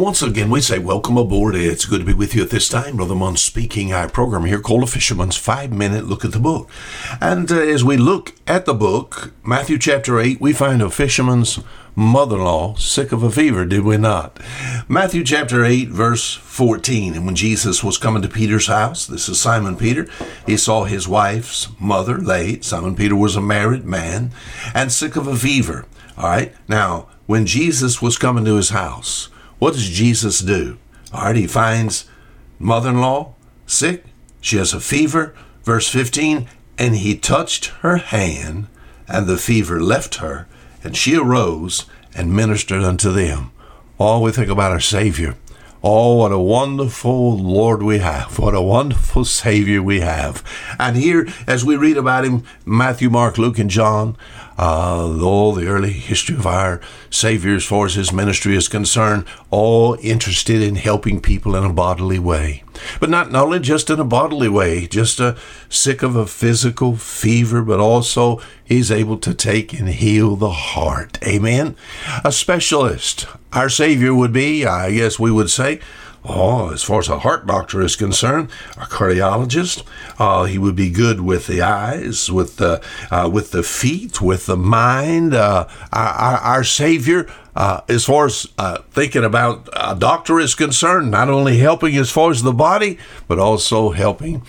Well, once again, we say welcome aboard. It's good to be with you at this time. Brother Munn speaking. Our program here called A Fisherman's Five Minute Look at the Book. And uh, as we look at the book, Matthew chapter 8, we find a fisherman's mother in law sick of a fever, did we not? Matthew chapter 8, verse 14. And when Jesus was coming to Peter's house, this is Simon Peter, he saw his wife's mother laid. Simon Peter was a married man and sick of a fever. All right. Now, when Jesus was coming to his house, what does Jesus do? All right, he finds mother in law sick. She has a fever. Verse 15, and he touched her hand, and the fever left her, and she arose and ministered unto them. All we think about our Savior. Oh, what a wonderful Lord we have. What a wonderful Savior we have. And here, as we read about him, Matthew, Mark, Luke, and John, uh, all the early history of our Savior as far as his ministry is concerned, all interested in helping people in a bodily way. But not, only just in a bodily way, just a sick of a physical fever, but also he's able to take and heal the heart. Amen. A specialist. Our Savior would be, I guess we would say, Oh, as far as a heart doctor is concerned, a cardiologist, uh, he would be good with the eyes, with the uh, with the feet, with the mind. Uh, our, our, Savior, uh, as far as uh, thinking about a doctor is concerned, not only helping as far as the body, but also helping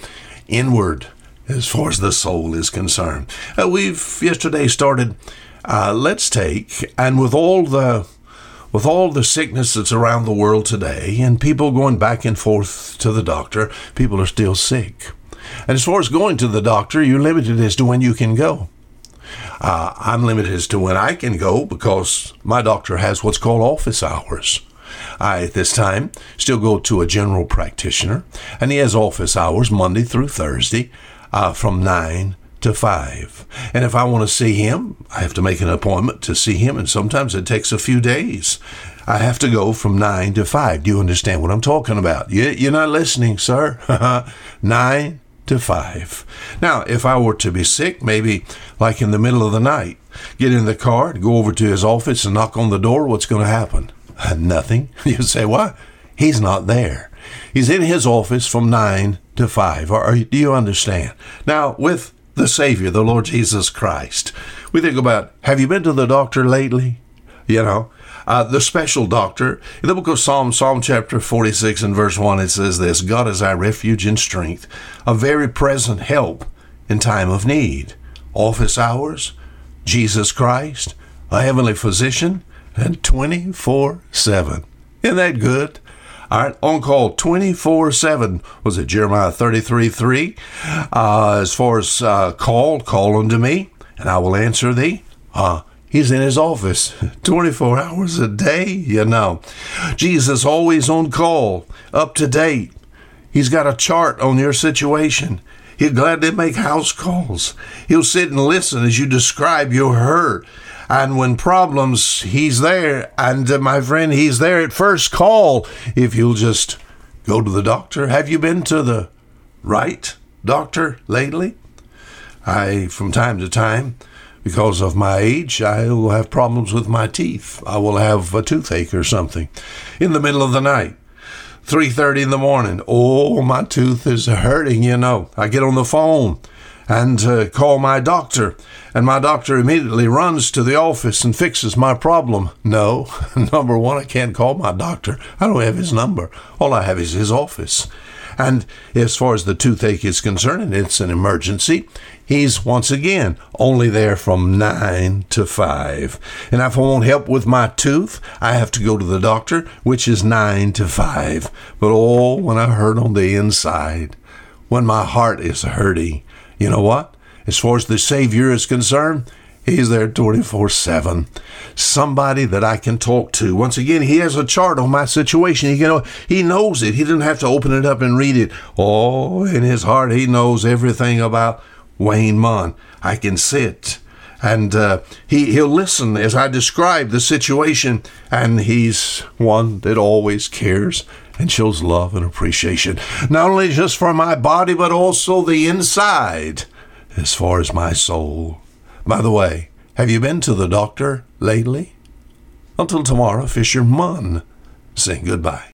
inward as far as the soul is concerned. Uh, we've yesterday started. let's take and with all the with all the sickness that's around the world today and people going back and forth to the doctor, people are still sick. And as far as going to the doctor, you're limited as to when you can go. Uh, I'm limited as to when I can go because my doctor has what's called office hours. I, at this time, still go to a general practitioner, and he has office hours Monday through Thursday uh, from 9 to 5. And if I want to see him, I have to make an appointment to see him, and sometimes it takes a few days. I have to go from 9 to 5. Do you understand what I'm talking about? You, you're not listening, sir. 9 to 5. Now, if I were to be sick, maybe like in the middle of the night, get in the car, go over to his office and knock on the door, what's going to happen? Nothing. You say, what? He's not there. He's in his office from 9 to 5. Or, or, do you understand? Now, with the Savior, the Lord Jesus Christ. We think about, have you been to the doctor lately? You know, uh, the special doctor. In the book of Psalm, Psalm chapter 46 and verse 1, it says this God is our refuge and strength, a very present help in time of need. Office hours, Jesus Christ, a heavenly physician, and 24 7. Isn't that good? All right, on call 24 7. Was it Jeremiah 33 3? Uh, as far as uh, call, call unto me, and I will answer thee. Uh, He's in his office 24 hours a day, you know. Jesus always on call, up to date. He's got a chart on your situation. He'll gladly make house calls. He'll sit and listen as you describe your hurt. And when problems, he's there. And uh, my friend, he's there at first call. If you'll just go to the doctor. Have you been to the right doctor lately? I, from time to time, because of my age, I will have problems with my teeth. I will have a toothache or something in the middle of the night. 3:30 in the morning. Oh, my tooth is hurting, you know. I get on the phone and uh, call my doctor. And my doctor immediately runs to the office and fixes my problem. No, number one, I can't call my doctor. I don't have his number. All I have is his office. And as far as the toothache is concerned, and it's an emergency, he's once again only there from 9 to 5. And if I want help with my tooth, I have to go to the doctor, which is 9 to 5. But oh, when I hurt on the inside, when my heart is hurting, you know what? As far as the Savior is concerned, He's there 24 7. Somebody that I can talk to. Once again, he has a chart on my situation. He, can, he knows it. He doesn't have to open it up and read it. Oh, in his heart, he knows everything about Wayne Munn. I can sit and uh, he, he'll listen as I describe the situation. And he's one that always cares and shows love and appreciation, not only just for my body, but also the inside as far as my soul. By the way, have you been to the doctor lately? Until tomorrow, Fisher Munn saying goodbye.